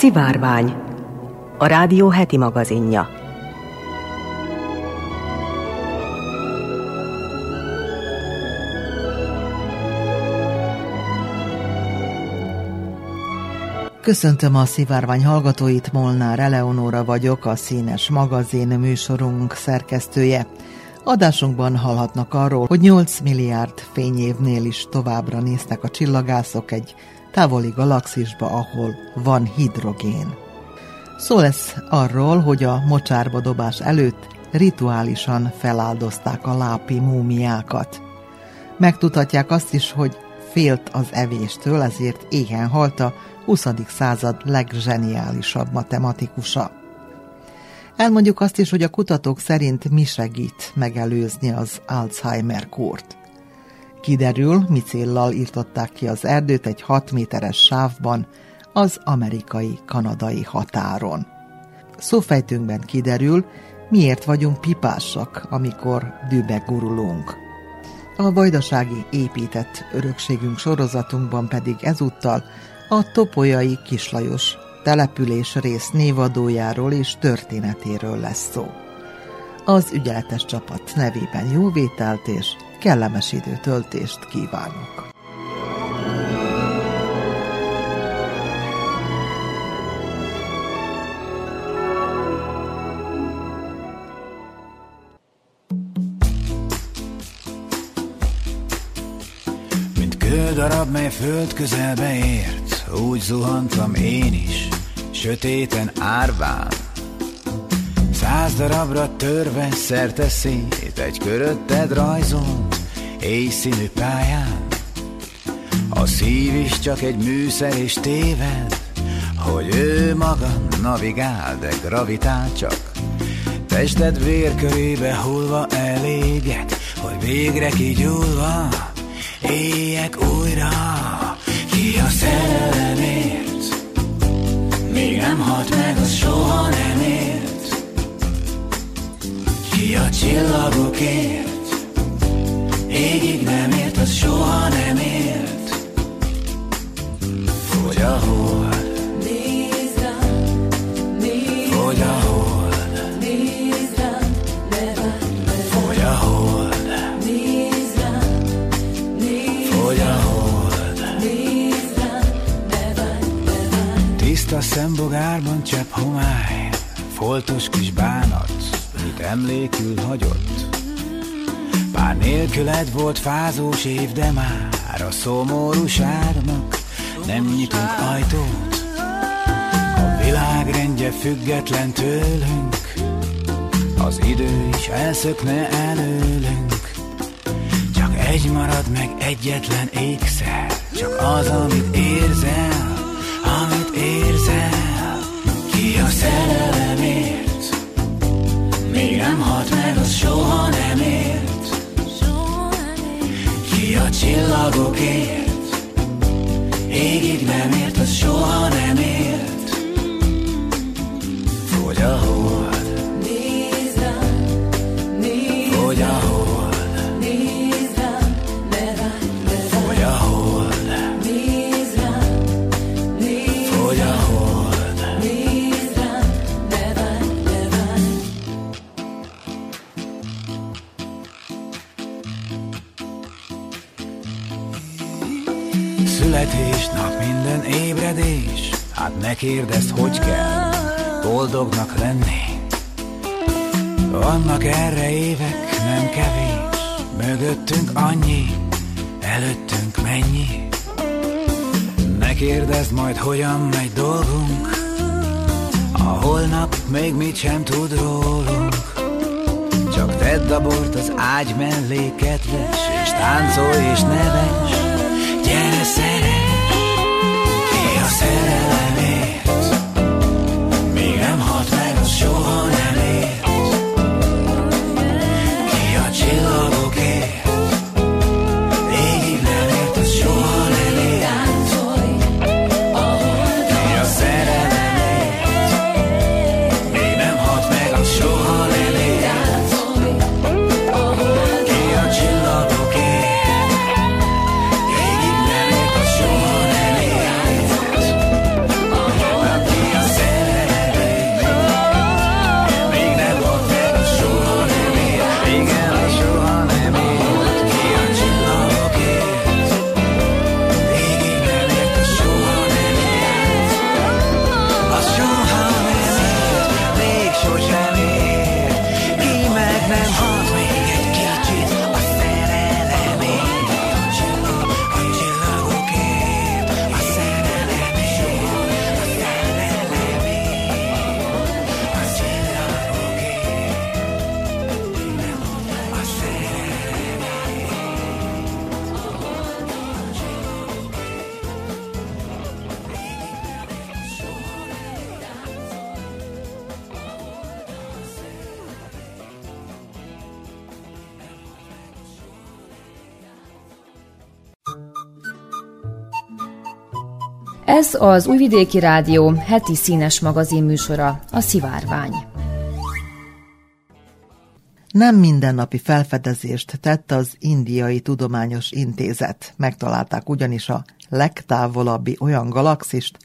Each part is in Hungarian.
Szivárvány, a rádió heti magazinja. Köszöntöm a szivárvány hallgatóit, Molnár Eleonóra vagyok, a Színes magazin műsorunk szerkesztője. Adásunkban hallhatnak arról, hogy 8 milliárd fényévnél is továbbra néztek a csillagászok egy távoli galaxisba, ahol van hidrogén. Szó lesz arról, hogy a mocsárba dobás előtt rituálisan feláldozták a lápi múmiákat. Megtudhatják azt is, hogy félt az evéstől, ezért éhen halt a 20. század legzseniálisabb matematikusa. Elmondjuk azt is, hogy a kutatók szerint mi segít megelőzni az Alzheimer-kórt. Kiderül, mi céllal írtották ki az erdőt egy 6 méteres sávban az amerikai-kanadai határon. Szófejtünkben kiderül, miért vagyunk pipásak, amikor dűbe gurulunk. A vajdasági épített örökségünk sorozatunkban pedig ezúttal a Topolyai Kislajos település rész névadójáról és történetéről lesz szó. Az ügyeletes csapat nevében jó vételt és kellemes időtöltést kívánok! Kődarab, mely föld közelbe ért, úgy zuhantam én is, sötéten árván. Száz darabra törve szerte szét, egy körötted rajzolt, éjszínű pályán. A szív is csak egy műszer és téved, hogy ő maga navigál, de gravitál csak. Tested vérkörébe hullva eléget, hogy végre kigyúlva éljek újra. Ki a szerelemért, még nem halt meg, az soha nem ért. Ki a csillagokért, égig nem ért, az soha nem ért. Fogy a hold, fogy a hold, fogy a hold, fogy a hold. Tiszta szembogárban csepp homály, foltos kis bánat, emlékül hagyott. Bár nélküled volt fázós év, de már a szomorúságnak nem nyitunk ajtót. A világrendje független tőlünk, az idő is elszökne előlünk. Csak egy marad meg egyetlen ékszer, csak az, amit érzel, amit érzel. Ki a szerelemért, nem halt meg, az soha nem ért. Ki a csillagokért, égig nem ért, az soha ne kérdezd, hogy kell boldognak lenni. Vannak erre évek, nem kevés, mögöttünk annyi, előttünk mennyi. Ne kérdezd majd, hogyan megy dolgunk, a holnap még mit sem tud rólunk. Csak tedd a bort az ágy mellé, kedves, és táncolj és neves, gyere szeres, az Újvidéki Rádió heti színes magazin műsora, a Szivárvány. Nem mindennapi felfedezést tett az Indiai Tudományos Intézet. Megtalálták ugyanis a legtávolabbi olyan galaxist,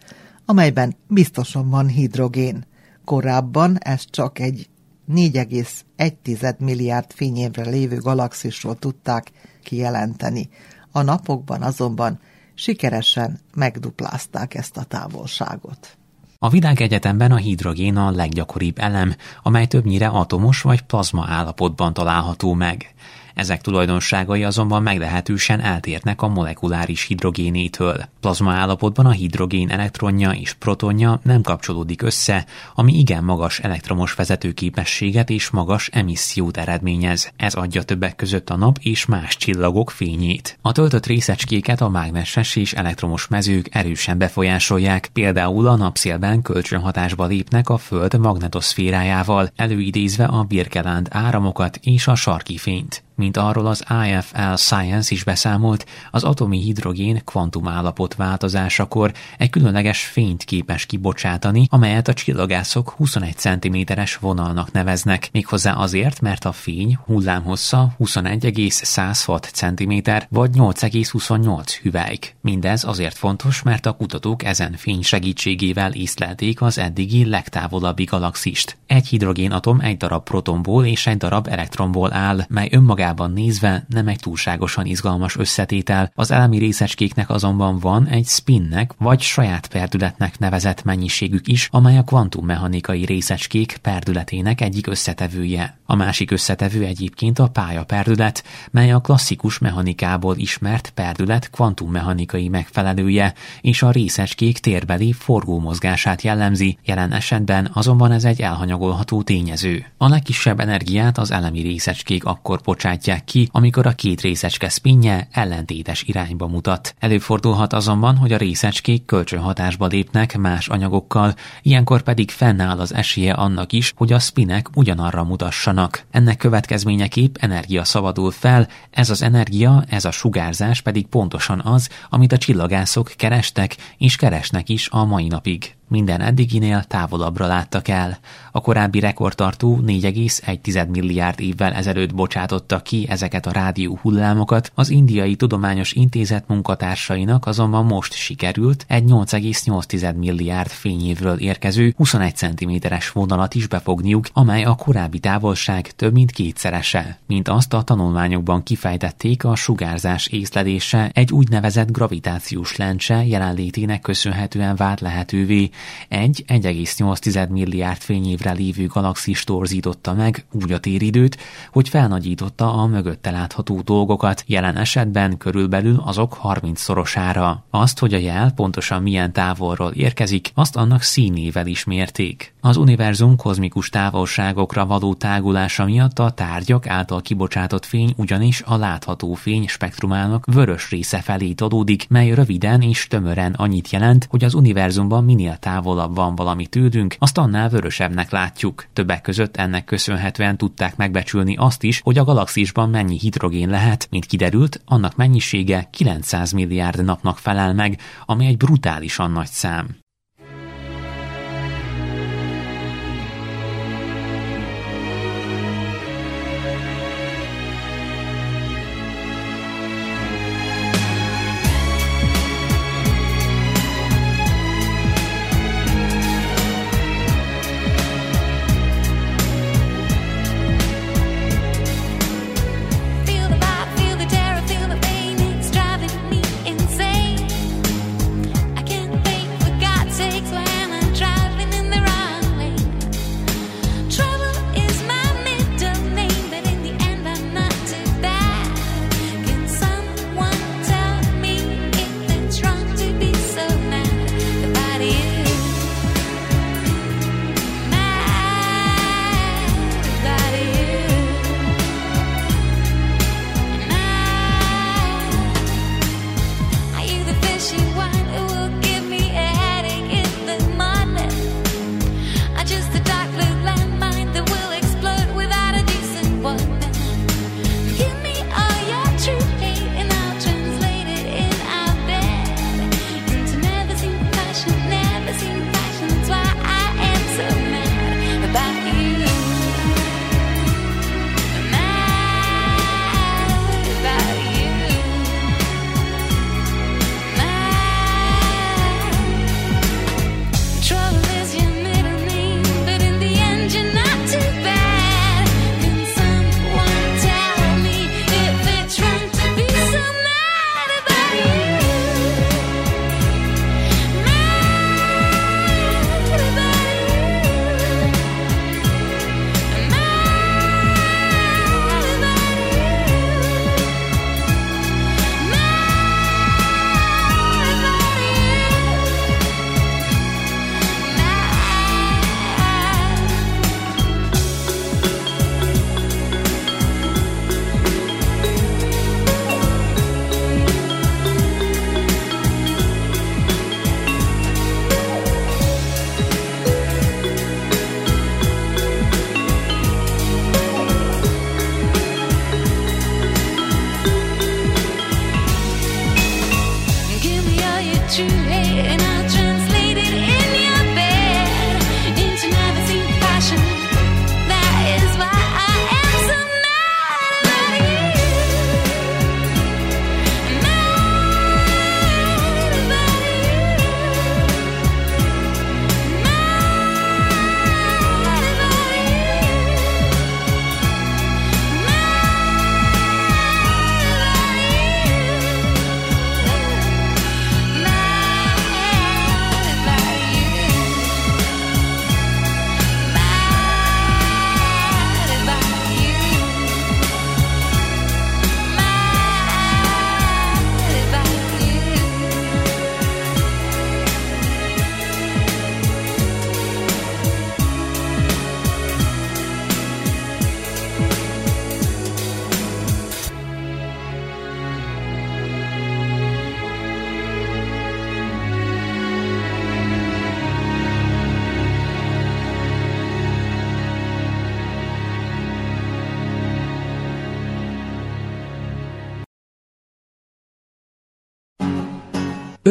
amelyben biztosan van hidrogén. Korábban ez csak egy 4,1 milliárd fényévre lévő galaxisról tudták kijelenteni. A napokban azonban sikeresen megduplázták ezt a távolságot. A világegyetemben a hidrogén a leggyakoribb elem, amely többnyire atomos vagy plazma állapotban található meg. Ezek tulajdonságai azonban meglehetősen eltérnek a molekuláris hidrogénétől. Plazma állapotban a hidrogén elektronja és protonja nem kapcsolódik össze, ami igen magas elektromos vezetőképességet és magas emissziót eredményez. Ez adja többek között a nap és más csillagok fényét. A töltött részecskéket a mágneses és elektromos mezők erősen befolyásolják, például a napszélben kölcsönhatásba lépnek a Föld magnetoszférájával, előidézve a Birkeland áramokat és a sarki fényt. Mint arról az IFL Science is beszámolt, az atomi hidrogén kvantumállapot változásakor egy különleges fényt képes kibocsátani, amelyet a csillagászok 21 cm-es vonalnak neveznek, méghozzá azért, mert a fény hullámhossza 21,106 cm vagy 8,28 hüvelyk. Mindez azért fontos, mert a kutatók ezen fény segítségével észlelték az eddigi legtávolabbi galaxist. Egy hidrogénatom egy darab protonból és egy darab elektronból áll, mely önmagában önmagában nézve nem egy túlságosan izgalmas összetétel, az elemi részecskéknek azonban van egy spinnek vagy saját perdületnek nevezett mennyiségük is, amely a kvantummechanikai részecskék perdületének egyik összetevője. A másik összetevő egyébként a pályaperdület, mely a klasszikus mechanikából ismert perdület kvantummechanikai megfelelője, és a részecskék térbeli forgómozgását jellemzi, jelen esetben azonban ez egy elhanyagolható tényező. A legkisebb energiát az elemi részecskék akkor bocsátják bocsátják ki, amikor a két részecske spinje ellentétes irányba mutat. Előfordulhat azonban, hogy a részecskék kölcsönhatásba lépnek más anyagokkal, ilyenkor pedig fennáll az esélye annak is, hogy a spinek ugyanarra mutassanak. Ennek következményeképp energia szabadul fel, ez az energia, ez a sugárzás pedig pontosan az, amit a csillagászok kerestek és keresnek is a mai napig minden eddiginél távolabbra láttak el. A korábbi rekordtartó 4,1 milliárd évvel ezelőtt bocsátotta ki ezeket a rádió hullámokat, az Indiai Tudományos Intézet munkatársainak azonban most sikerült egy 8,8 milliárd fényévről érkező 21 cm-es vonalat is befogniuk, amely a korábbi távolság több mint kétszerese. Mint azt a tanulmányokban kifejtették, a sugárzás észlelése egy úgynevezett gravitációs lencse jelenlétének köszönhetően vált lehetővé, egy 1,8 milliárd fényévre lévő galaxis torzította meg úgy a téridőt, hogy felnagyította a mögötte látható dolgokat, jelen esetben körülbelül azok 30 szorosára. Azt, hogy a jel pontosan milyen távolról érkezik, azt annak színével is mérték. Az univerzum kozmikus távolságokra való tágulása miatt a tárgyak által kibocsátott fény ugyanis a látható fény spektrumának vörös része felé tolódik, mely röviden és tömören annyit jelent, hogy az univerzumban minél távolabb van valami tőlünk, azt annál vörösebbnek látjuk. Többek között ennek köszönhetően tudták megbecsülni azt is, hogy a galaxisban mennyi hidrogén lehet, mint kiderült, annak mennyisége 900 milliárd napnak felel meg, ami egy brutálisan nagy szám.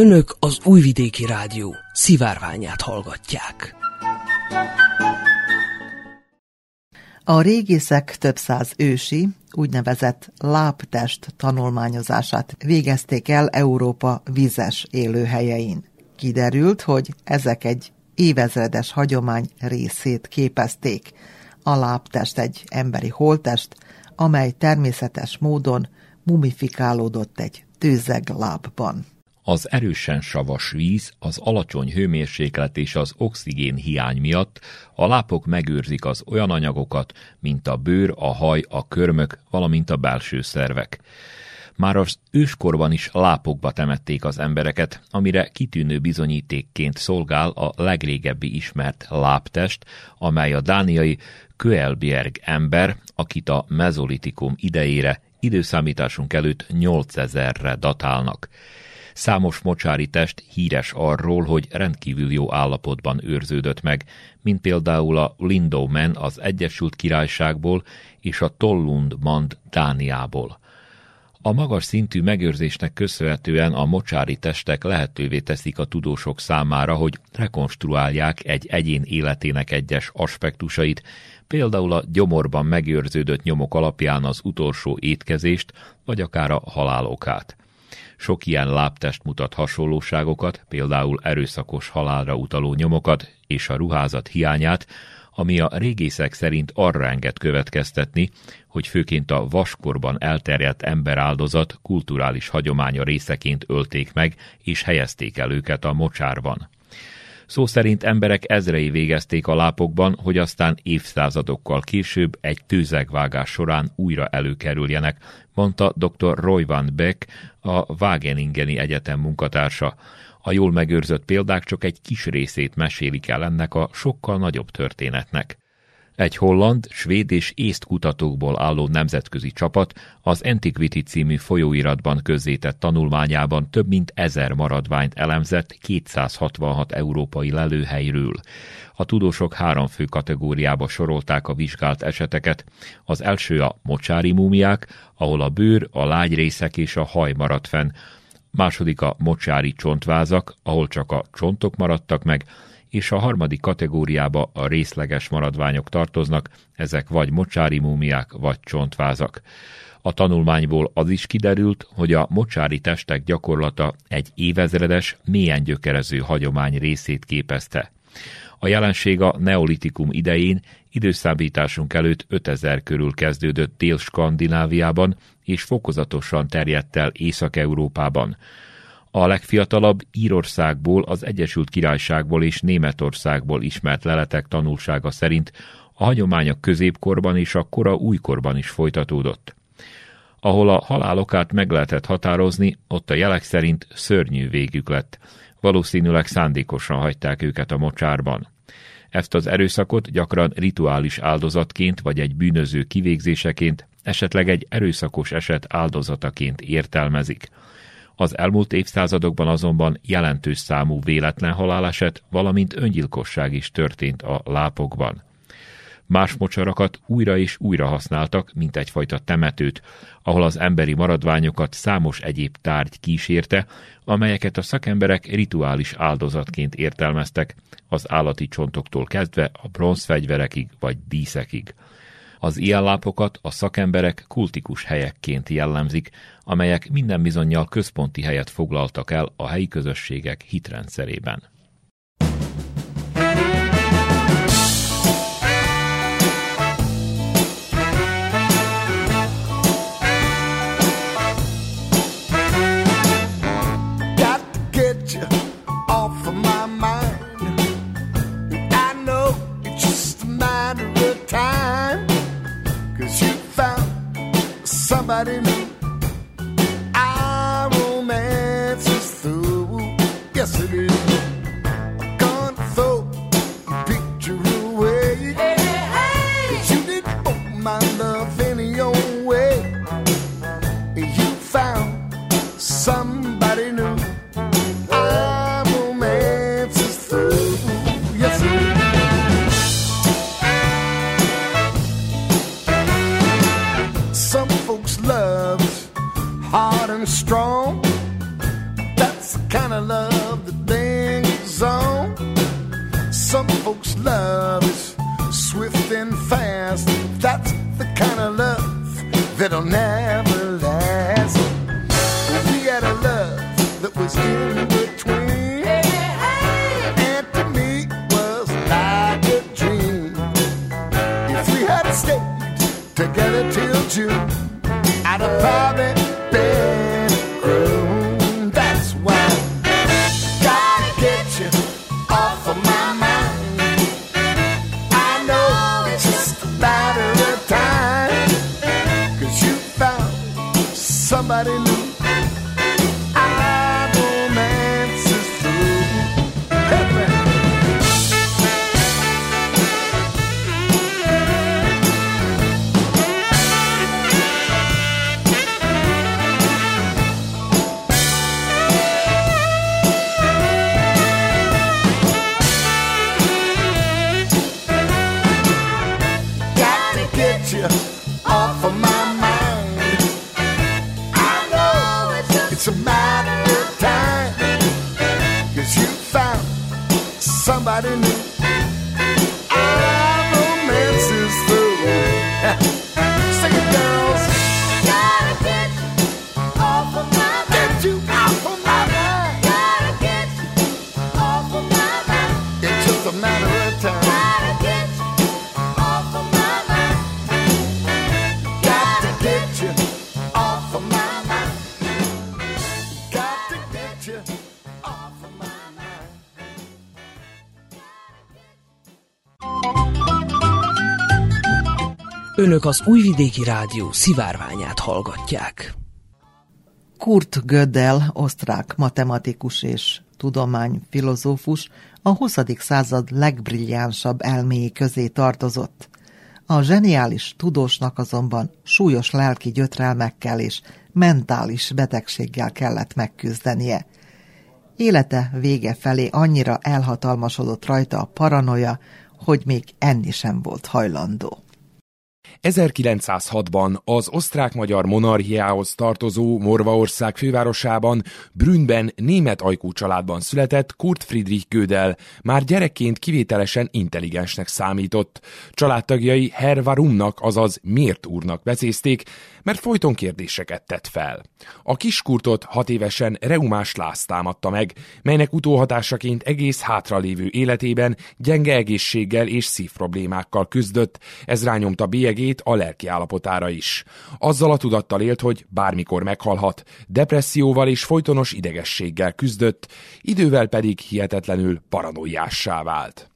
Önök az Újvidéki Rádió szivárványát hallgatják. A régészek több száz ősi, úgynevezett láptest tanulmányozását végezték el Európa vizes élőhelyein. Kiderült, hogy ezek egy évezredes hagyomány részét képezték. A láptest egy emberi holtest, amely természetes módon mumifikálódott egy tőzeg lábban. Az erősen savas víz, az alacsony hőmérséklet és az oxigén hiány miatt a lápok megőrzik az olyan anyagokat, mint a bőr, a haj, a körmök, valamint a belső szervek. Már az őskorban is lápokba temették az embereket, amire kitűnő bizonyítékként szolgál a legrégebbi ismert láptest, amely a dániai Köelbjerg ember, akit a mezolitikum idejére időszámításunk előtt 8000-re datálnak. Számos mocsári test híres arról, hogy rendkívül jó állapotban őrződött meg, mint például a Lindowman az Egyesült Királyságból és a Tollund Mand Dániából. A magas szintű megőrzésnek köszönhetően a mocsári testek lehetővé teszik a tudósok számára, hogy rekonstruálják egy egyén életének egyes aspektusait, például a gyomorban megőrződött nyomok alapján az utolsó étkezést, vagy akár a halálokát. Sok ilyen lábtest mutat hasonlóságokat, például erőszakos halálra utaló nyomokat és a ruházat hiányát, ami a régészek szerint arra enged következtetni, hogy főként a vaskorban elterjedt emberáldozat kulturális hagyománya részeként ölték meg és helyezték el őket a mocsárban. Szó szerint emberek ezrei végezték a lápokban, hogy aztán évszázadokkal később egy tőzegvágás során újra előkerüljenek, mondta dr. Roy van Beck, a Wageningeni Egyetem munkatársa. A jól megőrzött példák csak egy kis részét mesélik el ennek a sokkal nagyobb történetnek. Egy holland, svéd és észt kutatókból álló nemzetközi csapat az Antiquity című folyóiratban közzétett tanulmányában több mint ezer maradványt elemzett 266 európai lelőhelyről. A tudósok három fő kategóriába sorolták a vizsgált eseteket. Az első a mocsári múmiák, ahol a bőr, a lágy részek és a haj maradt fenn. Második a mocsári csontvázak, ahol csak a csontok maradtak meg, és a harmadik kategóriába a részleges maradványok tartoznak, ezek vagy mocsári múmiák, vagy csontvázak. A tanulmányból az is kiderült, hogy a mocsári testek gyakorlata egy évezredes, mélyen gyökerező hagyomány részét képezte. A jelenség a neolitikum idején, időszámításunk előtt 5000 körül kezdődött Dél-Skandináviában, és fokozatosan terjedt el Észak-Európában. A legfiatalabb Írországból, az Egyesült Királyságból és Németországból ismert leletek tanulsága szerint a hagyomány a középkorban és a kora újkorban is folytatódott. Ahol a halálokát meg lehetett határozni, ott a jelek szerint szörnyű végük lett. Valószínűleg szándékosan hagyták őket a mocsárban. Ezt az erőszakot gyakran rituális áldozatként vagy egy bűnöző kivégzéseként, esetleg egy erőszakos eset áldozataként értelmezik. Az elmúlt évszázadokban azonban jelentős számú véletlen haláleset, valamint öngyilkosság is történt a lápokban. Más mocsarakat újra és újra használtak, mint egyfajta temetőt, ahol az emberi maradványokat számos egyéb tárgy kísérte, amelyeket a szakemberek rituális áldozatként értelmeztek, az állati csontoktól kezdve a bronzfegyverekig vagy díszekig. Az ilyen lápokat a szakemberek kultikus helyekként jellemzik, amelyek minden bizonyal központi helyet foglaltak el a helyi közösségek hitrendszerében. Önök az Újvidéki Rádió szivárványát hallgatják. Kurt Gödel, osztrák matematikus és tudományfilozófus, a 20. század legbriljánsabb elméi közé tartozott. A zseniális tudósnak azonban súlyos lelki gyötrelmekkel és mentális betegséggel kellett megküzdenie. Élete vége felé annyira elhatalmasodott rajta a paranoia, hogy még enni sem volt hajlandó. 1906-ban az osztrák-magyar monarchiához tartozó Morvaország fővárosában Brünnben német ajkú családban született Kurt Friedrich Gödel, már gyerekként kivételesen intelligensnek számított. Családtagjai Herr Warumnak, azaz Miért úrnak becézték, mert folyton kérdéseket tett fel. A kiskurtot hat évesen reumás láz támadta meg, melynek utóhatásaként egész hátralévő életében gyenge egészséggel és szívproblémákkal küzdött, ez rányomta bélyegét a állapotára is. Azzal a tudattal élt, hogy bármikor meghalhat, depresszióval és folytonos idegességgel küzdött, idővel pedig hihetetlenül paranoiássá vált.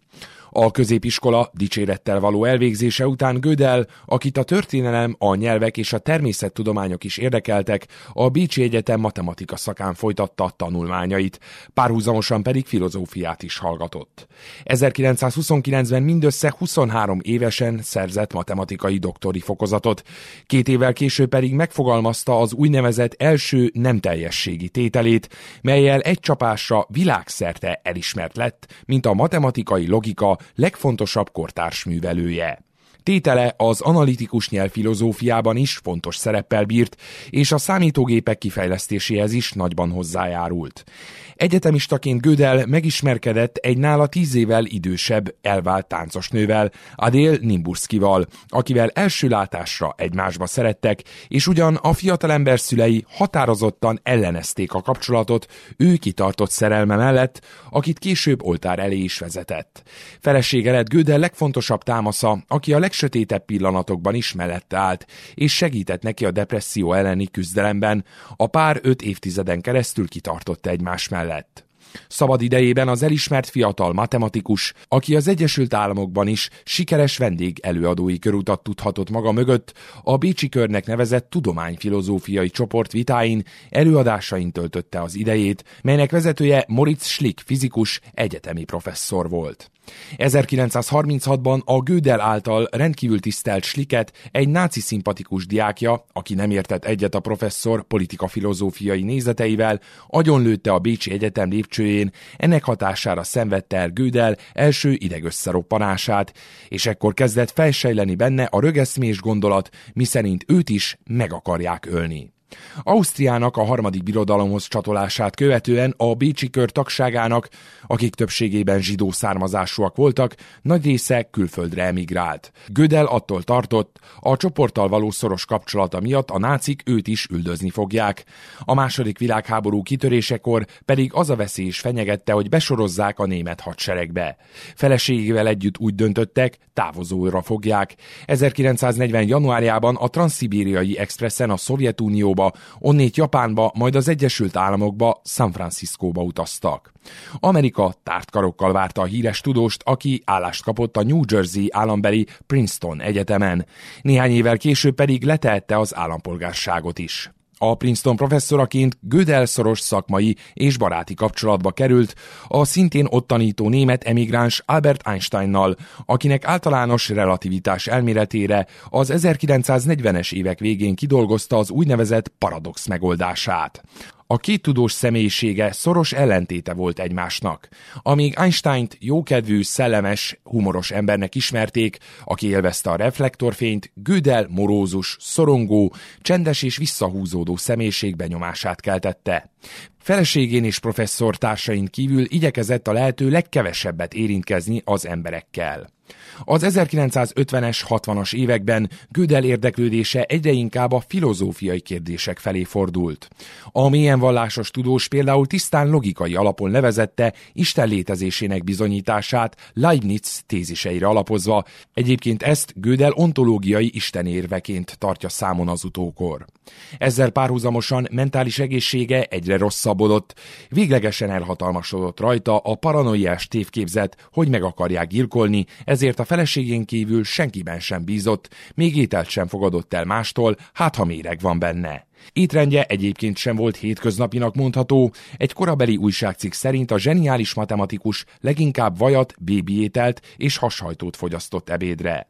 A középiskola dicsérettel való elvégzése után Gödel, akit a történelem, a nyelvek és a természettudományok is érdekeltek, a Bécsi Egyetem matematika szakán folytatta a tanulmányait, párhuzamosan pedig filozófiát is hallgatott. 1929-ben mindössze 23 évesen szerzett matematikai doktori fokozatot, két évvel később pedig megfogalmazta az úgynevezett első nem teljességi tételét, melyel egy csapásra világszerte elismert lett, mint a matematikai logika legfontosabb kortárs művelője. Tétele az analitikus nyelvfilozófiában is fontos szereppel bírt, és a számítógépek kifejlesztéséhez is nagyban hozzájárult. Egyetemistaként Gödel megismerkedett egy nála tíz évvel idősebb elvált táncosnővel, Adél Nimburskival, akivel első látásra egymásba szerettek, és ugyan a fiatalember szülei határozottan ellenezték a kapcsolatot, ő kitartott szerelme mellett, akit később oltár elé is vezetett. Felesége lett Gödel legfontosabb támasza, aki a legsötétebb pillanatokban is mellette állt, és segített neki a depresszió elleni küzdelemben. A pár öt évtizeden keresztül kitartott egymás mellett. Szabad idejében az elismert fiatal matematikus, aki az Egyesült Államokban is sikeres vendég előadói körutat tudhatott maga mögött, a Bécsi körnek nevezett tudományfilozófiai csoport vitáin, előadásain töltötte az idejét, melynek vezetője Moritz Schlick fizikus, egyetemi professzor volt. 1936-ban a Gödel által rendkívül tisztelt Schlicket egy náci szimpatikus diákja, aki nem értett egyet a professzor politikafilozófiai nézeteivel, agyonlőtte a Bécsi Egyetem lépcsőjén, ennek hatására szenvedte el Gödel első idegösszeroppanását, és ekkor kezdett felsejleni benne a rögeszmés gondolat, miszerint őt is meg akarják ölni. Ausztriának a harmadik birodalomhoz csatolását követően a Bécsi kör tagságának, akik többségében zsidó származásúak voltak, nagy része külföldre emigrált. Gödel attól tartott, a csoporttal való szoros kapcsolata miatt a nácik őt is üldözni fogják. A második világháború kitörésekor pedig az a veszély is fenyegette, hogy besorozzák a német hadseregbe. Feleségével együtt úgy döntöttek, távozóra fogják. 1940. januárjában a Transzibériai Expressen a Szovjetunióba, onnét Japánba, majd az Egyesült Államokba, San Franciscóba utaztak. Amerika tártkarokkal várta a híres tudóst, aki állást kapott a New Jersey állambeli Princeton Egyetemen. Néhány évvel később pedig letehette az állampolgárságot is. A Princeton professzoraként Gödel szoros szakmai és baráti kapcsolatba került a szintén ott tanító német emigráns Albert Einsteinnal, akinek általános relativitás elméletére az 1940-es évek végén kidolgozta az úgynevezett paradox megoldását. A két tudós személyisége szoros ellentéte volt egymásnak. Amíg Einsteint jókedvű, szellemes, humoros embernek ismerték, aki élvezte a reflektorfényt, Gödel morózus, szorongó, csendes és visszahúzódó személyiség benyomását keltette. Feleségén és professzor társain kívül igyekezett a lehető legkevesebbet érintkezni az emberekkel. Az 1950-es, 60-as években Gödel érdeklődése egyre inkább a filozófiai kérdések felé fordult. A mélyen vallásos tudós például tisztán logikai alapon levezette Isten létezésének bizonyítását Leibniz téziseire alapozva, egyébként ezt Gödel ontológiai istenérveként tartja számon az utókor. Ezzel párhuzamosan mentális egészsége egyre rosszabbodott, véglegesen elhatalmasodott rajta a paranoiás tévképzet, hogy meg akarják gyilkolni, ezért a feleségén kívül senkiben sem bízott, még ételt sem fogadott el mástól, hát ha méreg van benne. Étrendje egyébként sem volt hétköznapinak mondható, egy korabeli újságcikk szerint a zseniális matematikus leginkább vajat, bébiételt és hashajtót fogyasztott ebédre.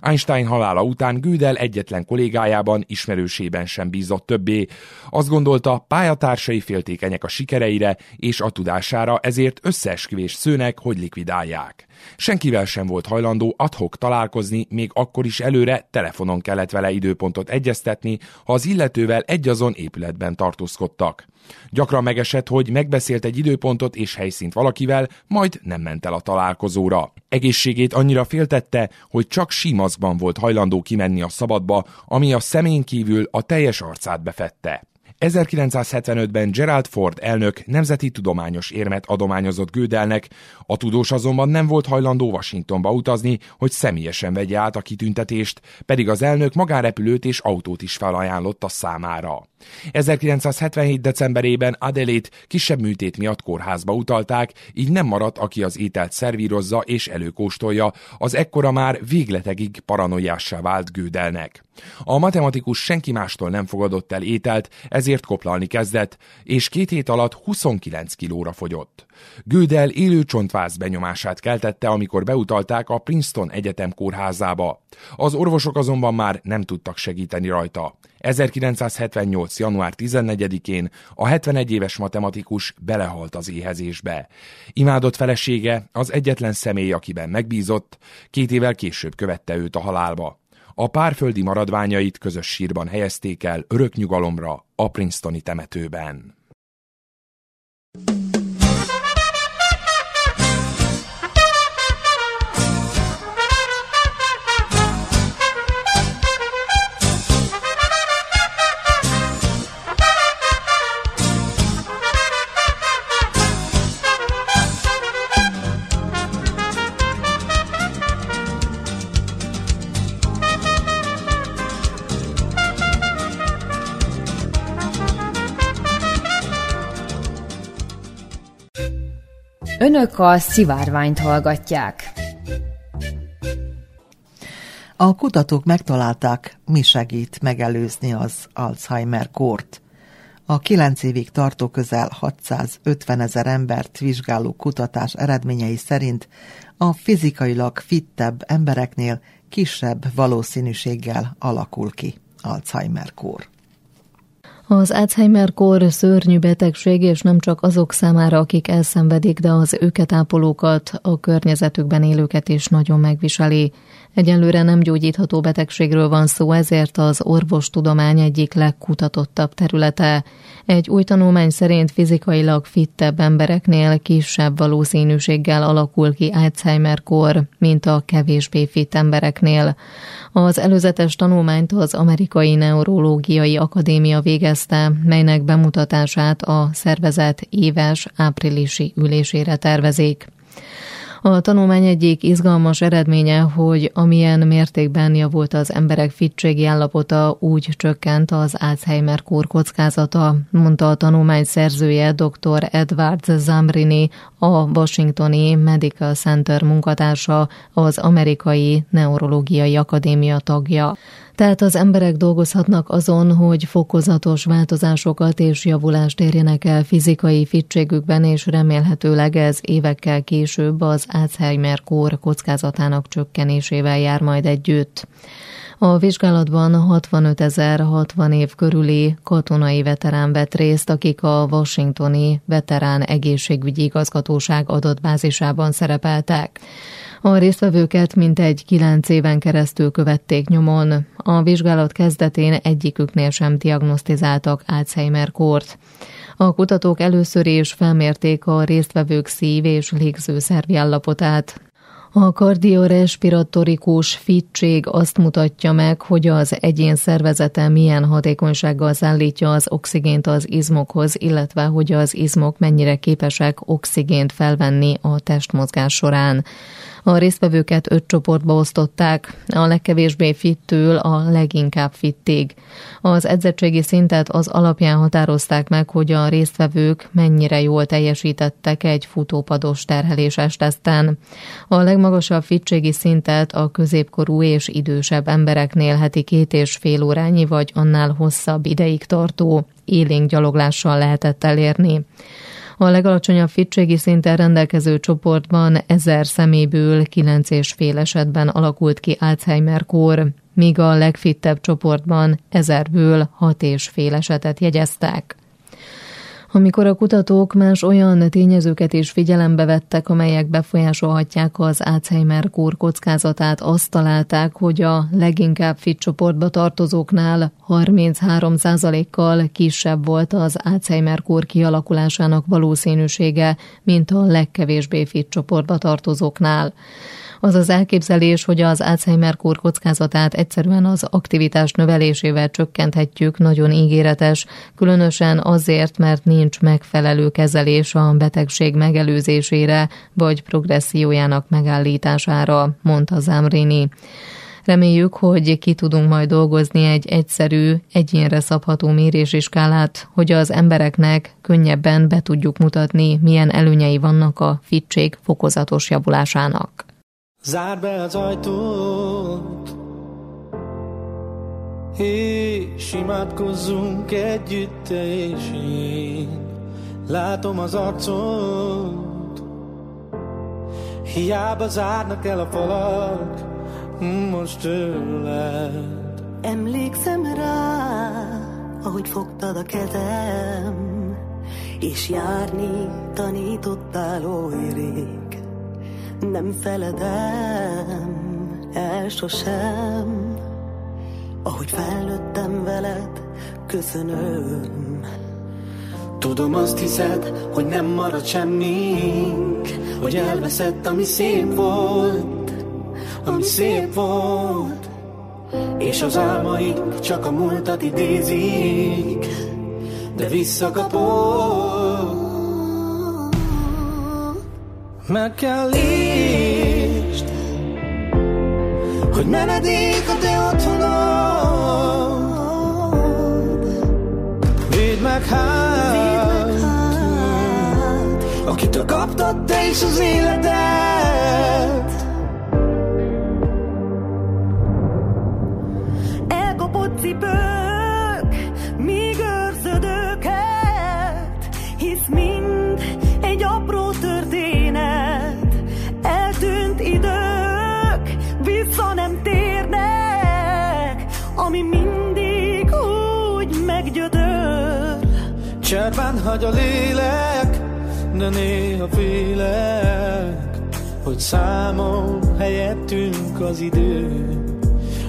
Einstein halála után Gödel egyetlen kollégájában, ismerősében sem bízott többé. Azt gondolta, pályatársai féltékenyek a sikereire és a tudására, ezért összeesküvés szőnek, hogy likvidálják. Senkivel sem volt hajlandó adhok találkozni, még akkor is előre telefonon kellett vele időpontot egyeztetni, ha az illetővel egyazon épületben tartózkodtak. Gyakran megesett, hogy megbeszélt egy időpontot és helyszínt valakivel, majd nem ment el a találkozóra. Egészségét annyira féltette, hogy csak símaszkban volt hajlandó kimenni a szabadba, ami a szemén kívül a teljes arcát befette. 1975-ben Gerald Ford elnök nemzeti tudományos érmet adományozott Gödelnek, a tudós azonban nem volt hajlandó Washingtonba utazni, hogy személyesen vegye át a kitüntetést, pedig az elnök magárepülőt és autót is felajánlott a számára. 1977. decemberében Adelaide kisebb műtét miatt kórházba utalták, így nem maradt, aki az ételt szervírozza és előkóstolja, az ekkora már végletegig paranoiássá vált Gödelnek. A matematikus senki mástól nem fogadott el ételt, ezért koplalni kezdett, és két hét alatt 29 kilóra fogyott. Gödel élő csontváz benyomását keltette, amikor beutalták a Princeton Egyetem kórházába. Az orvosok azonban már nem tudtak segíteni rajta. 1978. január 14-én a 71 éves matematikus belehalt az éhezésbe. Imádott felesége, az egyetlen személy, akiben megbízott, két évvel később követte őt a halálba. A párföldi maradványait közös sírban helyezték el örök nyugalomra a Princetoni temetőben. Önök a szivárványt hallgatják. A kutatók megtalálták, mi segít megelőzni az Alzheimer-kort. A kilenc évig tartó közel 650 ezer embert vizsgáló kutatás eredményei szerint a fizikailag fittebb embereknél kisebb valószínűséggel alakul ki Alzheimer-kór. Az Alzheimer-kor szörnyű betegség, és nem csak azok számára, akik elszenvedik, de az őket ápolókat, a környezetükben élőket is nagyon megviseli. Egyelőre nem gyógyítható betegségről van szó, ezért az orvostudomány egyik legkutatottabb területe. Egy új tanulmány szerint fizikailag fittebb embereknél kisebb valószínűséggel alakul ki Alzheimer-kor, mint a kevésbé fit embereknél. Az előzetes tanulmányt az Amerikai Neurológiai Akadémia végezte, melynek bemutatását a szervezet éves áprilisi ülésére tervezik. A tanulmány egyik izgalmas eredménye, hogy amilyen mértékben javult az emberek fittségi állapota, úgy csökkent az Alzheimer kór kockázata, mondta a tanulmány szerzője dr. Edward Zamrini, a Washingtoni Medical Center munkatársa, az Amerikai Neurológiai Akadémia tagja. Tehát az emberek dolgozhatnak azon, hogy fokozatos változásokat és javulást érjenek el fizikai fittségükben, és remélhetőleg ez évekkel később az Alzheimer-kór kockázatának csökkenésével jár majd együtt. A vizsgálatban 65 ezer 60 év körüli katonai veterán vett részt, akik a Washingtoni Veterán Egészségügyi Igazgatóság adatbázisában szerepeltek. A résztvevőket mintegy kilenc éven keresztül követték nyomon. A vizsgálat kezdetén egyiküknél sem diagnosztizáltak Alzheimer-kórt. A kutatók először is felmérték a résztvevők szív- és légzőszervi állapotát. A kardiorespiratorikus fittség azt mutatja meg, hogy az egyén szervezete milyen hatékonysággal szállítja az oxigént az izmokhoz, illetve hogy az izmok mennyire képesek oxigént felvenni a testmozgás során. A résztvevőket öt csoportba osztották, a legkevésbé fittől a leginkább fittig. Az edzettségi szintet az alapján határozták meg, hogy a résztvevők mennyire jól teljesítettek egy futópados terheléses teszten. A legmagasabb fittségi szintet a középkorú és idősebb embereknél heti két és fél órányi vagy annál hosszabb ideig tartó élénk gyaloglással lehetett elérni. A legalacsonyabb fittségi szinten rendelkező csoportban ezer szeméből kilenc és fél esetben alakult ki Alzheimer-kór, míg a legfittebb csoportban ezerből hat és fél esetet jegyeztek. Amikor a kutatók más olyan tényezőket is figyelembe vettek, amelyek befolyásolhatják az Alzheimer kór kockázatát, azt találták, hogy a leginkább fit csoportba tartozóknál 33%-kal kisebb volt az Alzheimer kór kialakulásának valószínűsége, mint a legkevésbé fit csoportba tartozóknál. Az az elképzelés, hogy az Alzheimer-kór kockázatát egyszerűen az aktivitás növelésével csökkenthetjük, nagyon ígéretes, különösen azért, mert nincs megfelelő kezelés a betegség megelőzésére vagy progressziójának megállítására, mondta Zamrini. Reméljük, hogy ki tudunk majd dolgozni egy egyszerű, egyénre szabható mérési skálát, hogy az embereknek könnyebben be tudjuk mutatni, milyen előnyei vannak a fittség fokozatos javulásának. Zárd be az ajtót, és imádkozzunk együtt és én. Látom az arcot, hiába zárnak el a falak, most tőled. Emlékszem rá, ahogy fogtad a kezem, és járni tanítottál oly rég. Nem feledem el sosem, ahogy felnőttem veled, köszönöm. Tudom, azt hiszed, hogy nem marad semmink, hogy elveszett, ami szép volt, ami szép volt, és az álmaink csak a múltat idézik, de visszakapod. Meg kell lést, hogy menedék a te otthonod. Védd meg hát, akitől kaptad te is az életet. Hagy a lélek, de néha félek, hogy számol helyettünk az idő.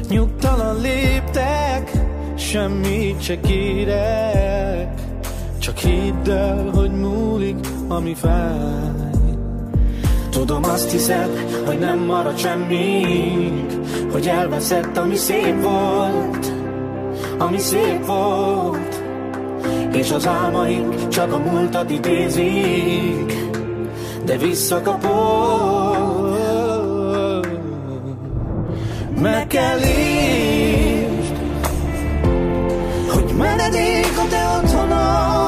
Nyugtalan léptek, semmit se kérek, csak hidd el, hogy múlik, ami fáj. Tudom, azt hiszed, hogy nem marad semmink, hogy elveszett, ami szép volt, ami szép volt. És az álmaink csak a múltat idézik, de visszakapod. Meg kell értsd, hogy menedék a te otthonod.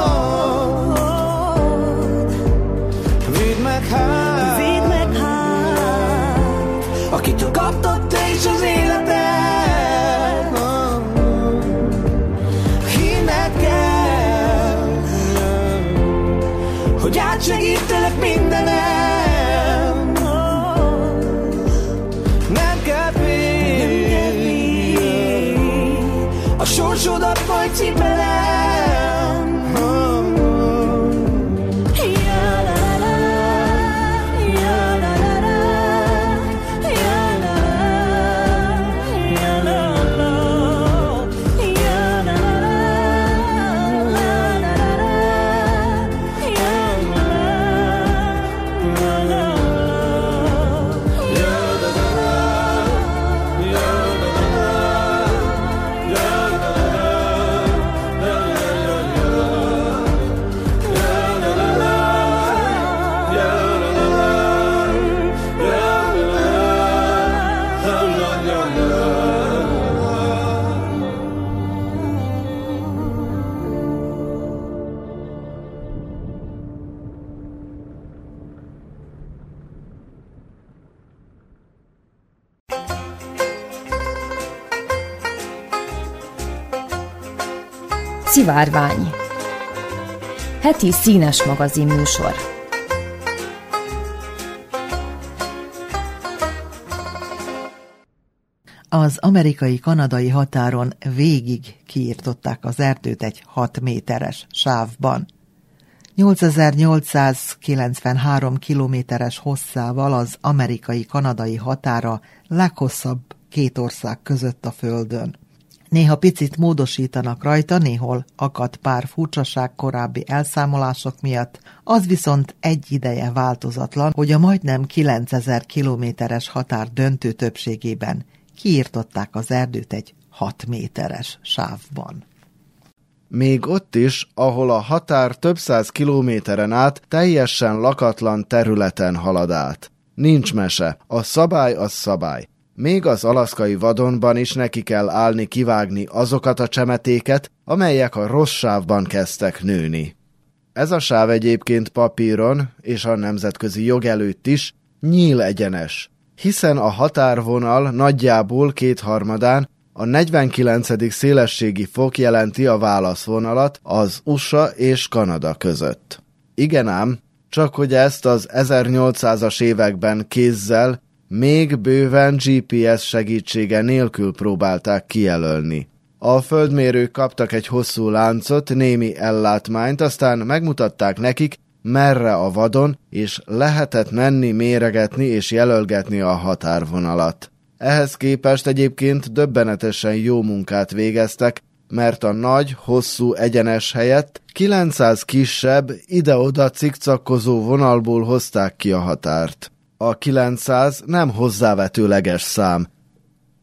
Szivárvány Heti színes magazin műsor Az amerikai-kanadai határon végig kiirtották az erdőt egy 6 méteres sávban. 8893 kilométeres hosszával az amerikai-kanadai határa leghosszabb két ország között a Földön. Néha picit módosítanak rajta, néhol akad pár furcsaság korábbi elszámolások miatt, az viszont egy ideje változatlan, hogy a majdnem 9000 kilométeres határ döntő többségében kiírtották az erdőt egy 6 méteres sávban. Még ott is, ahol a határ több száz kilométeren át teljesen lakatlan területen halad át. Nincs mese, a szabály az szabály. Még az alaszkai vadonban is neki kell állni kivágni azokat a csemetéket, amelyek a rossz sávban kezdtek nőni. Ez a sáv egyébként papíron és a nemzetközi jog előtt is nyíl egyenes, hiszen a határvonal nagyjából kétharmadán a 49. szélességi fok jelenti a válaszvonalat az USA és Kanada között. Igen ám, csak hogy ezt az 1800-as években kézzel még bőven GPS segítsége nélkül próbálták kijelölni. A földmérők kaptak egy hosszú láncot, némi ellátmányt, aztán megmutatták nekik, merre a vadon, és lehetett menni, méregetni és jelölgetni a határvonalat. Ehhez képest egyébként döbbenetesen jó munkát végeztek, mert a nagy, hosszú egyenes helyett 900 kisebb, ide-oda cikcakkozó vonalból hozták ki a határt. A 900 nem hozzávetőleges szám.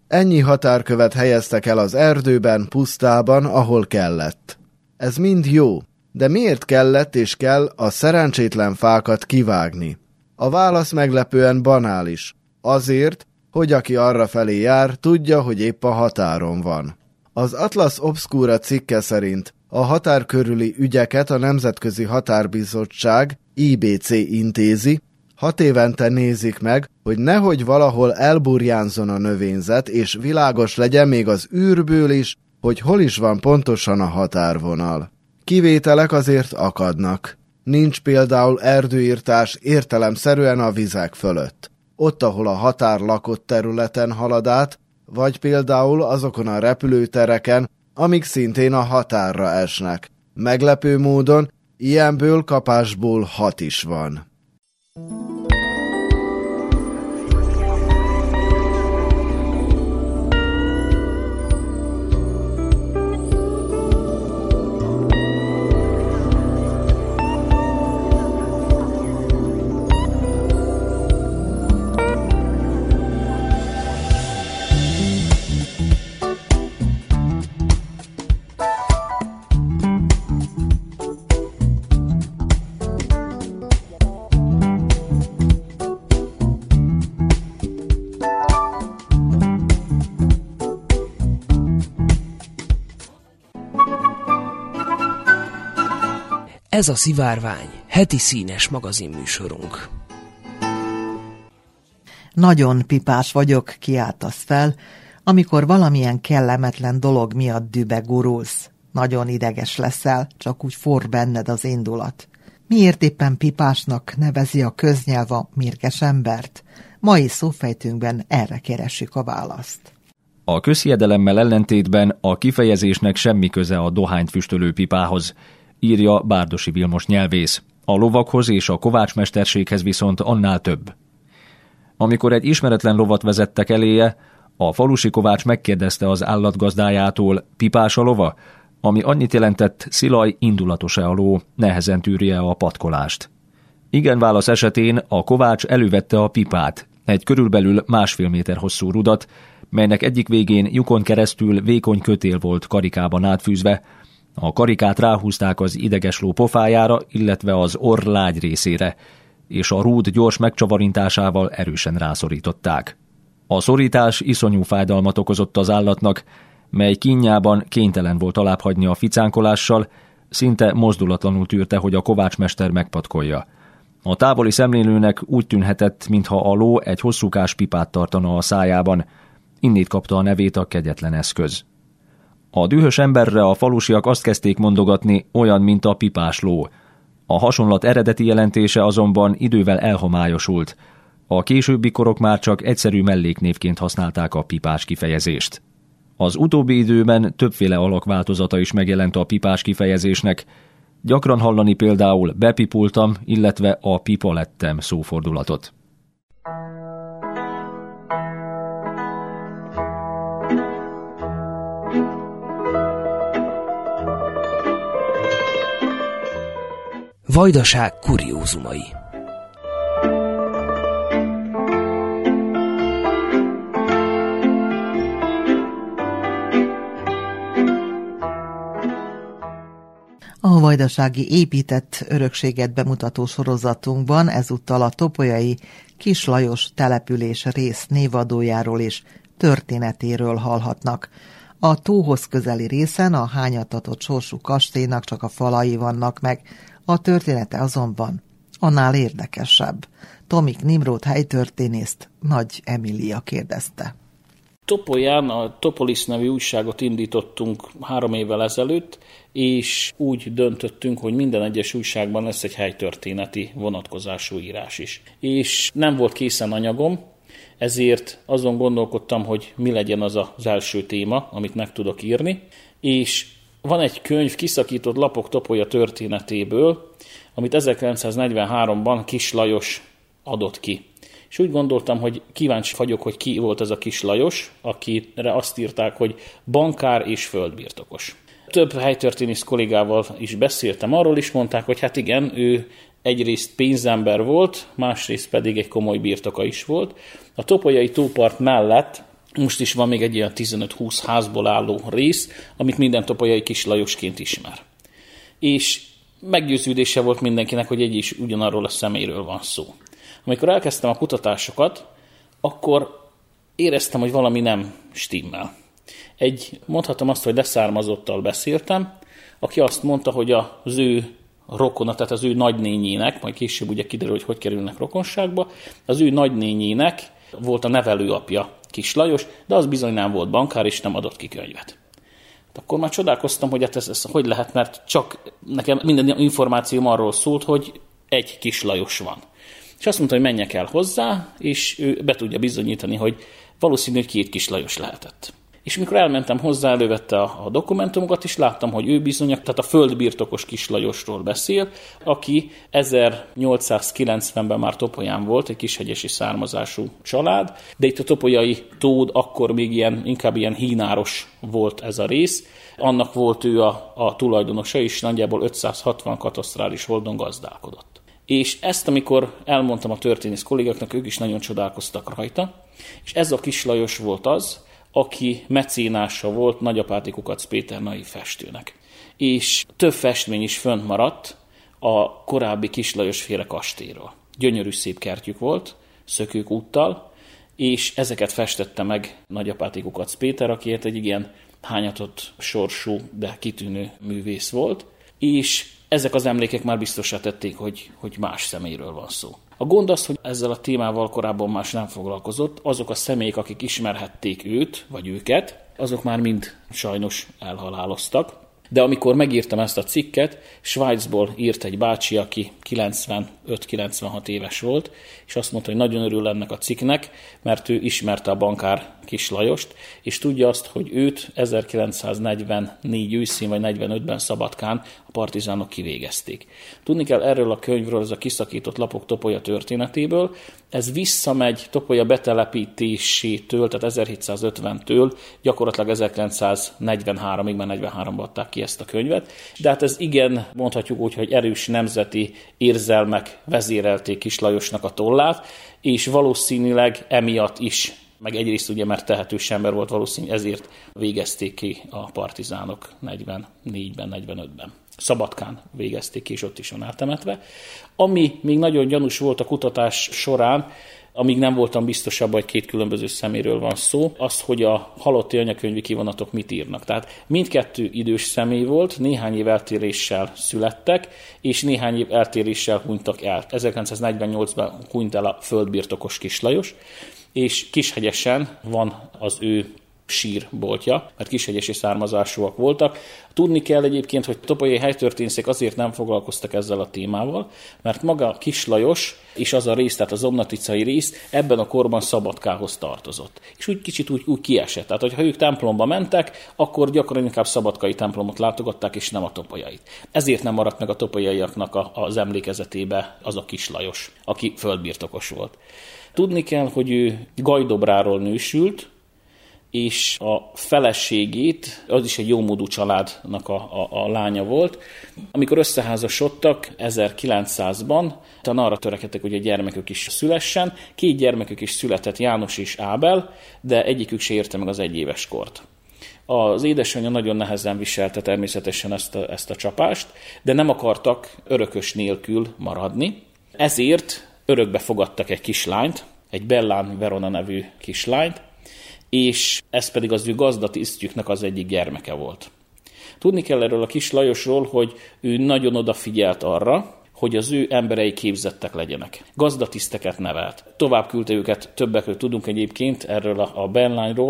Ennyi határkövet helyeztek el az erdőben, pusztában, ahol kellett. Ez mind jó, de miért kellett és kell a szerencsétlen fákat kivágni? A válasz meglepően banális. Azért, hogy aki arra felé jár, tudja, hogy épp a határon van. Az Atlas Obscura cikke szerint a határ körüli ügyeket a Nemzetközi Határbizottság IBC intézi, hat évente nézik meg, hogy nehogy valahol elburjánzon a növényzet, és világos legyen még az űrből is, hogy hol is van pontosan a határvonal. Kivételek azért akadnak. Nincs például erdőírtás értelemszerűen a vizek fölött. Ott, ahol a határ lakott területen halad át, vagy például azokon a repülőtereken, amik szintén a határra esnek. Meglepő módon ilyenből kapásból hat is van. Ez a Szivárvány, heti színes magazinműsorunk. Nagyon pipás vagyok, kiáltasz fel, amikor valamilyen kellemetlen dolog miatt dübe gurulsz. Nagyon ideges leszel, csak úgy for benned az indulat. Miért éppen pipásnak nevezi a köznyelv a mérges embert? Mai szófejtünkben erre keresjük a választ. A közhiedelemmel ellentétben a kifejezésnek semmi köze a dohányt füstölő pipához, írja Bárdosi Vilmos nyelvész. A lovakhoz és a kovácsmesterséghez viszont annál több. Amikor egy ismeretlen lovat vezettek eléje, a falusi kovács megkérdezte az állatgazdájától, pipás a lova, ami annyit jelentett, Szilaj indulatos-e a ló, nehezen tűrje a patkolást. Igen válasz esetén a kovács elővette a pipát, egy körülbelül másfél méter hosszú rudat, melynek egyik végén lyukon keresztül vékony kötél volt karikában átfűzve, a karikát ráhúzták az idegesló pofájára, illetve az orr lágy részére, és a rúd gyors megcsavarintásával erősen rászorították. A szorítás iszonyú fájdalmat okozott az állatnak, mely kínjában kénytelen volt alábbhagyni a ficánkolással, szinte mozdulatlanul tűrte, hogy a kovácsmester megpatkolja. A távoli szemlélőnek úgy tűnhetett, mintha a ló egy hosszúkás pipát tartana a szájában, innét kapta a nevét a kegyetlen eszköz. A dühös emberre a falusiak azt kezdték mondogatni, olyan, mint a pipás ló. A hasonlat eredeti jelentése azonban idővel elhomályosult. A későbbi korok már csak egyszerű melléknévként használták a pipás kifejezést. Az utóbbi időben többféle alakváltozata is megjelent a pipás kifejezésnek. Gyakran hallani például bepipultam, illetve a pipa lettem szófordulatot. Vajdaság kuriózumai A vajdasági épített örökséget bemutató sorozatunkban ezúttal a topolyai Kis Lajos település rész névadójáról és történetéről hallhatnak. A tóhoz közeli részen a hányatatott sorsú kastélynak csak a falai vannak meg, a története azonban annál érdekesebb. Tomik Nimrót helytörténészt Nagy Emília kérdezte. Topolyán a Topolis nevű újságot indítottunk három évvel ezelőtt, és úgy döntöttünk, hogy minden egyes újságban lesz egy helytörténeti vonatkozású írás is. És nem volt készen anyagom, ezért azon gondolkodtam, hogy mi legyen az az első téma, amit meg tudok írni, és van egy könyv kiszakított lapok topolya történetéből, amit 1943-ban Kis Lajos adott ki. És úgy gondoltam, hogy kíváncsi vagyok, hogy ki volt ez a Kis Lajos, akire azt írták, hogy bankár és földbirtokos. Több helytörténész kollégával is beszéltem arról, is mondták, hogy hát igen, ő egyrészt pénzember volt, másrészt pedig egy komoly birtoka is volt. A topolyai tópart mellett most is van még egy ilyen 15-20 házból álló rész, amit minden topolyai kis Lajosként ismer. És meggyőződése volt mindenkinek, hogy egy is ugyanarról a szeméről van szó. Amikor elkezdtem a kutatásokat, akkor éreztem, hogy valami nem stimmel. Egy, mondhatom azt, hogy leszármazottal beszéltem, aki azt mondta, hogy az ő rokona, tehát az ő nagynényének, majd később ugye kiderül, hogy hogy kerülnek rokonságba, az ő nagynényének volt a nevelőapja Kis Lajos, de az bizony nem volt bankár, és nem adott ki könyvet. Akkor már csodálkoztam, hogy hát ez, ez hogy lehet, mert csak nekem minden információm arról szólt, hogy egy Kis Lajos van. És azt mondta, hogy menjek el hozzá, és ő be tudja bizonyítani, hogy valószínű, hogy két Kis Lajos lehetett. És mikor elmentem hozzá, elővette a, a dokumentumokat, és láttam, hogy ő bizony, tehát a földbirtokos kis Lajosról beszél, aki 1890-ben már Topolyán volt, egy kishegyesi származású család, de itt a topolyai tód akkor még ilyen, inkább ilyen hínáros volt ez a rész. Annak volt ő a, a tulajdonosa, és nagyjából 560 katasztrális holdon gazdálkodott. És ezt, amikor elmondtam a történész kollégáknak, ők is nagyon csodálkoztak rajta, és ez a kis Lajos volt az, aki mecénása volt Nagyapáti Kukac Péter nai festőnek. És több festmény is fönt maradt a korábbi Kislajos féle kastélyról. Gyönyörű szép kertjük volt, szökők úttal, és ezeket festette meg Nagyapáti Kukac Péter, akiért egy igen hányatott sorsú, de kitűnő művész volt, és ezek az emlékek már biztosra tették, hogy, hogy más személyről van szó. A gond az, hogy ezzel a témával korábban más nem foglalkozott, azok a személyek, akik ismerhették őt, vagy őket, azok már mind sajnos elhaláloztak. De amikor megírtam ezt a cikket, Svájcból írt egy bácsi, aki 95-96 éves volt, és azt mondta, hogy nagyon örül ennek a cikknek, mert ő ismerte a bankár Kis Lajost, és tudja azt, hogy őt 1944 őszén vagy 45-ben Szabadkán a partizánok kivégezték. Tudni kell erről a könyvről, ez a kiszakított lapok Topolya történetéből, ez visszamegy Topolya betelepítésétől, tehát 1750-től, gyakorlatilag 1943-ig, mert 43-ban adták ki ezt a könyvet, de hát ez igen, mondhatjuk úgy, hogy erős nemzeti érzelmek vezérelték Kis Lajosnak a tollát, és valószínűleg emiatt is meg egyrészt ugye, mert tehetős ember volt valószínű, ezért végezték ki a partizánok 44-ben, 45-ben. Szabadkán végezték ki, és ott is van eltemetve. Ami még nagyon gyanús volt a kutatás során, amíg nem voltam biztos abban, hogy két különböző szeméről van szó, az, hogy a halotti anyakönyvi kivonatok mit írnak. Tehát mindkettő idős személy volt, néhány év eltéréssel születtek, és néhány év eltéréssel hunytak el. 1948-ban hunyt el a földbirtokos Kislajos, és Kishegyesen van az ő sírboltja, mert kishegyesi származásúak voltak. Tudni kell egyébként, hogy topolyai helytörténészek azért nem foglalkoztak ezzel a témával, mert maga Kislajos és az a rész, tehát az omnaticai rész ebben a korban Szabadkához tartozott. És úgy kicsit úgy, úgy kiesett. Tehát, hogyha ők templomba mentek, akkor gyakran inkább szabadkai templomot látogatták, és nem a topolyait. Ezért nem maradt meg a topolyaiaknak a, az emlékezetébe az a Kislajos, aki földbirtokos volt. Tudni kell, hogy ő Gajdobráról nősült, és a feleségét, az is egy jómódú családnak a, a, a lánya volt. Amikor összeházasodtak 1900-ban, talán arra törekedtek, hogy egy gyermekük is szülessen. Két gyermekük is született, János és Ábel, de egyikük se érte meg az egyéves kort. Az édesanyja nagyon nehezen viselte természetesen ezt a, ezt a csapást, de nem akartak örökös nélkül maradni. Ezért örökbe fogadtak egy kislányt, egy Bellán Verona nevű kislányt, és ez pedig az ő gazdatisztjüknek az egyik gyermeke volt. Tudni kell erről a kis Lajosról, hogy ő nagyon odafigyelt arra, hogy az ő emberei képzettek legyenek. Gazdatiszteket nevelt. Tovább küldte őket, többekről tudunk egyébként erről a, a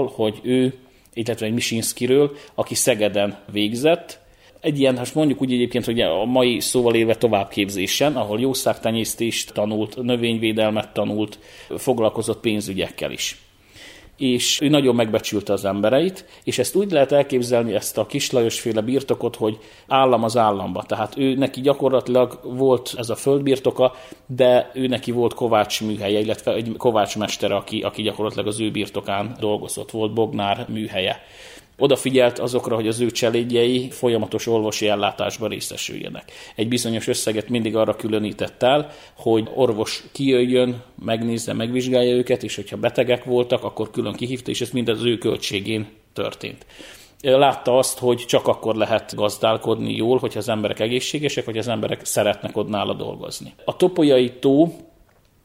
hogy ő, illetve egy Misinszkiről, aki Szegeden végzett, egy ilyen, hát mondjuk úgy egyébként, hogy a mai szóval élve továbbképzésen, ahol jószágtenyésztést tanult, növényvédelmet tanult, foglalkozott pénzügyekkel is. És ő nagyon megbecsülte az embereit, és ezt úgy lehet elképzelni, ezt a kislajosféle birtokot, hogy állam az államba. Tehát ő neki gyakorlatilag volt ez a földbirtoka, de ő neki volt kovács műhelye, illetve egy kovácsmestere, aki, aki gyakorlatilag az ő birtokán dolgozott, volt Bognár műhelye odafigyelt azokra, hogy az ő cselédjei folyamatos orvosi ellátásban részesüljenek. Egy bizonyos összeget mindig arra különített el, hogy orvos kijöjjön, megnézze, megvizsgálja őket, és hogyha betegek voltak, akkor külön kihívta, és ez mind az ő költségén történt látta azt, hogy csak akkor lehet gazdálkodni jól, hogyha az emberek egészségesek, hogy az emberek szeretnek ott nála dolgozni. A topolyai tó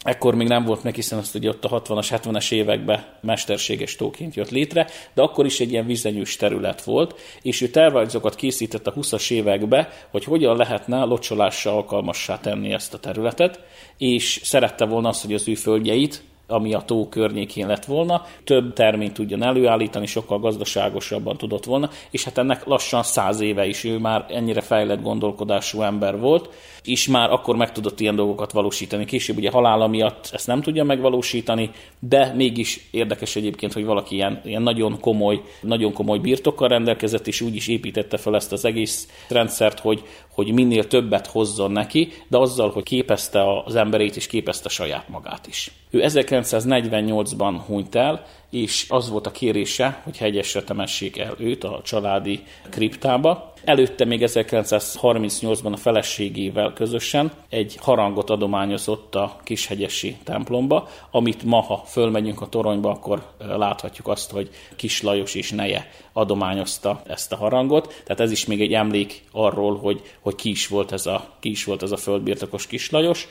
Ekkor még nem volt meg, hiszen azt ugye ott a 60-as, 70-es években mesterséges tóként jött létre, de akkor is egy ilyen vizenyős terület volt, és ő tervrajzokat készített a 20-as évekbe, hogy hogyan lehetne locsolásra alkalmassá tenni ezt a területet, és szerette volna azt, hogy az ő földjeit ami a tó környékén lett volna, több terményt tudjon előállítani, sokkal gazdaságosabban tudott volna, és hát ennek lassan száz éve is ő már ennyire fejlett gondolkodású ember volt, és már akkor meg tudott ilyen dolgokat valósítani. Később ugye halála miatt ezt nem tudja megvalósítani, de mégis érdekes egyébként, hogy valaki ilyen, ilyen nagyon komoly, nagyon komoly birtokkal rendelkezett, és úgy is építette fel ezt az egész rendszert, hogy, hogy minél többet hozzon neki, de azzal, hogy képezte az emberét és képezte saját magát is. Ő 1948-ban hunyt el, és az volt a kérése, hogy hegyesre temessék el őt a családi kriptába. Előtte még 1938-ban a feleségével közösen egy harangot adományozott a Kishegyesi templomba, amit ma, ha fölmegyünk a toronyba, akkor láthatjuk azt, hogy Kis Lajos és neje adományozta ezt a harangot. Tehát ez is még egy emlék arról, hogy, hogy ki, is volt ez a, ki is volt ez a földbirtokos Kis Lajos.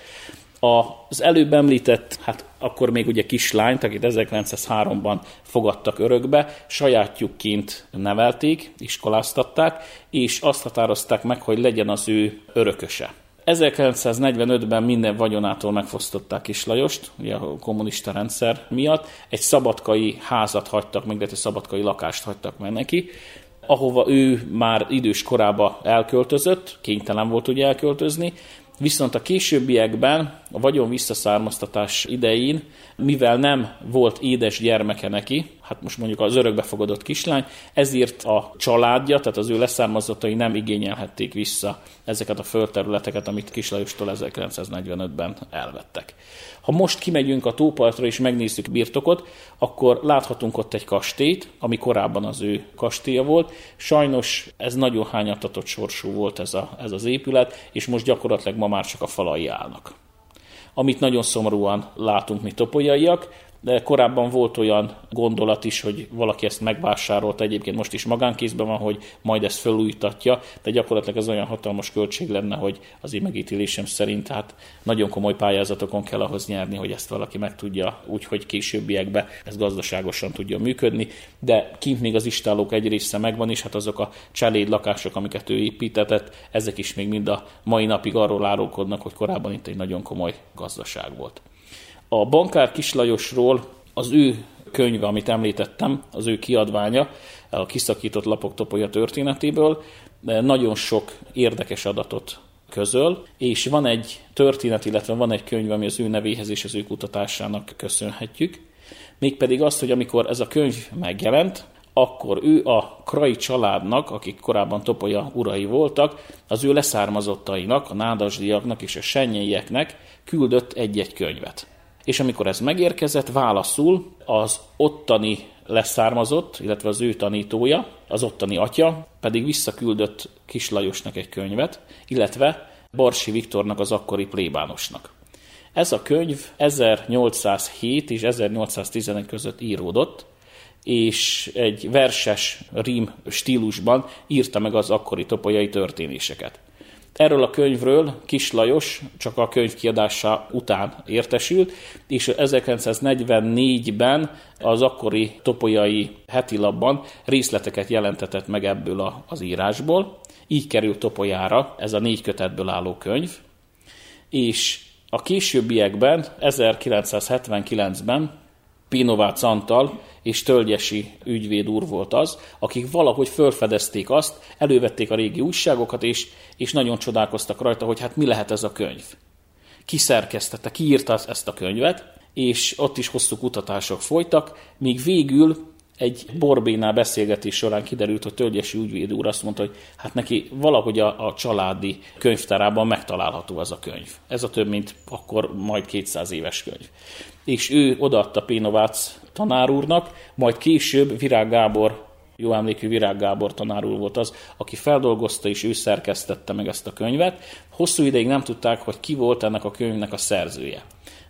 Az előbb említett, hát akkor még ugye kislányt, akit 1903-ban fogadtak örökbe, sajátjukként nevelték, iskoláztatták, és azt határozták meg, hogy legyen az ő örököse. 1945-ben minden vagyonától megfosztották Kislajost, ugye a kommunista rendszer miatt. Egy szabadkai házat hagytak meg, egy szabadkai lakást hagytak meg neki, ahova ő már idős korába elköltözött, kénytelen volt ugye elköltözni, Viszont a későbbiekben, a vagyon visszaszármaztatás idején, mivel nem volt édes gyermeke neki, hát most mondjuk az örökbefogadott kislány, ezért a családja, tehát az ő leszármazottai nem igényelhették vissza ezeket a földterületeket, amit Kislajostól 1945-ben elvettek. Ha most kimegyünk a tópartra és megnézzük birtokot, akkor láthatunk ott egy kastélyt, ami korábban az ő kastélya volt. Sajnos ez nagyon hányatatott sorsú volt ez, a, ez az épület, és most gyakorlatilag ma már csak a falai állnak. Amit nagyon szomorúan látunk mi topolyaiak, de korábban volt olyan gondolat is, hogy valaki ezt megvásárolt, egyébként most is magánkézben van, hogy majd ezt felújítatja, de gyakorlatilag ez olyan hatalmas költség lenne, hogy az én megítélésem szerint hát nagyon komoly pályázatokon kell ahhoz nyerni, hogy ezt valaki meg tudja, úgyhogy későbbiekben ez gazdaságosan tudja működni, de kint még az istálók egy része megvan, és hát azok a cseléd lakások, amiket ő építetett, ezek is még mind a mai napig arról árulkodnak, hogy korábban itt egy nagyon komoly gazdaság volt. A bankár Kislajosról az ő könyve, amit említettem, az ő kiadványa, a kiszakított lapok topolya történetéből nagyon sok érdekes adatot közöl, és van egy történet, illetve van egy könyv, ami az ő nevéhez és az ő kutatásának köszönhetjük. Mégpedig azt, hogy amikor ez a könyv megjelent, akkor ő a Krai családnak, akik korábban Topolya urai voltak, az ő leszármazottainak, a nádasdiaknak és a sennyeieknek küldött egy-egy könyvet és amikor ez megérkezett, válaszul az ottani leszármazott, illetve az ő tanítója, az ottani atya pedig visszaküldött Kis Lajosnak egy könyvet, illetve Barsi Viktornak az akkori plébánosnak. Ez a könyv 1807 és 1811 között íródott, és egy verses rím stílusban írta meg az akkori topolyai történéseket. Erről a könyvről Kis Lajos csak a könyv kiadása után értesült, és 1944-ben az akkori topolyai heti labban részleteket jelentetett meg ebből az írásból. Így került topolyára ez a négy kötetből álló könyv, és a későbbiekben, 1979-ben Pinovác Antal és Tölgyesi ügyvéd úr volt az, akik valahogy fölfedezték azt, elővették a régi újságokat, és, és nagyon csodálkoztak rajta, hogy hát mi lehet ez a könyv. Ki szerkesztette, ki írta ezt a könyvet, és ott is hosszú kutatások folytak, míg végül egy borbénál beszélgetés során kiderült, hogy Tölgyesi ügyvéd úr azt mondta, hogy hát neki valahogy a, a családi könyvtárában megtalálható ez a könyv. Ez a több, mint akkor majd 200 éves könyv. És ő odaadta Pénovác tanár úrnak, majd később Virág Gábor, jó emlékű Virág Gábor tanár úr volt az, aki feldolgozta és ő szerkesztette meg ezt a könyvet. Hosszú ideig nem tudták, hogy ki volt ennek a könyvnek a szerzője.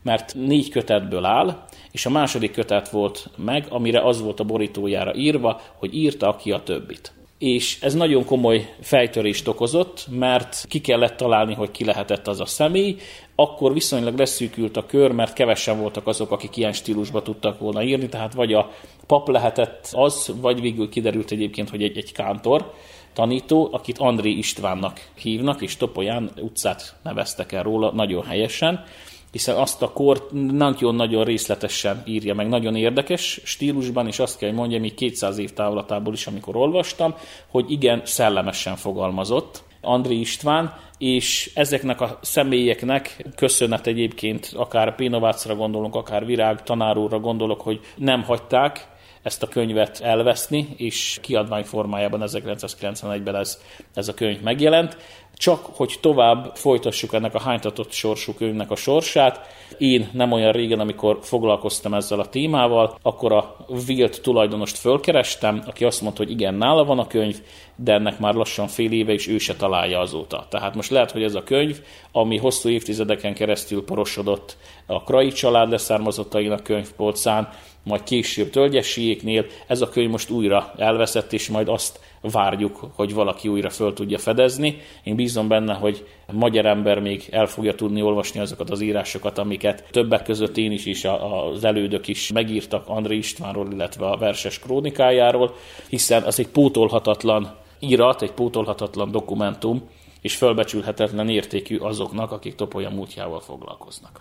Mert négy kötetből áll, és a második kötet volt meg, amire az volt a borítójára írva, hogy írta ki a többit és ez nagyon komoly fejtörést okozott, mert ki kellett találni, hogy ki lehetett az a személy, akkor viszonylag leszűkült a kör, mert kevesen voltak azok, akik ilyen stílusba tudtak volna írni, tehát vagy a pap lehetett az, vagy végül kiderült egyébként, hogy egy, egy kántor, tanító, akit André Istvánnak hívnak, és Topolyán utcát neveztek el róla nagyon helyesen, hiszen azt a kort nagyon-nagyon részletesen írja meg, nagyon érdekes stílusban, és azt kell, hogy mondjam, így 200 év távlatából is, amikor olvastam, hogy igen, szellemesen fogalmazott. Andri István, és ezeknek a személyeknek köszönet egyébként, akár Pénovácra gondolunk, akár Virág tanárúra gondolok, hogy nem hagyták ezt a könyvet elveszni, és kiadvány formájában 1991-ben ez, ez a könyv megjelent. Csak, hogy tovább folytassuk ennek a hánytatott sorsú könyvnek a sorsát. Én nem olyan régen, amikor foglalkoztam ezzel a témával, akkor a Wilt tulajdonost fölkerestem, aki azt mondta, hogy igen, nála van a könyv, de ennek már lassan fél éve, és ő se találja azóta. Tehát most lehet, hogy ez a könyv, ami hosszú évtizedeken keresztül porosodott a Krai család leszármazottainak könyvpolcán, majd később tölgyesiéknél, ez a könyv most újra elveszett, és majd azt várjuk, hogy valaki újra föl tudja fedezni. Én bízom benne, hogy a magyar ember még el fogja tudni olvasni azokat az írásokat, amiket többek között én is, és az elődök is megírtak André Istvánról, illetve a verses krónikájáról, hiszen az egy pótolhatatlan írat, egy pótolhatatlan dokumentum, és fölbecsülhetetlen értékű azoknak, akik Topolya múltjával foglalkoznak.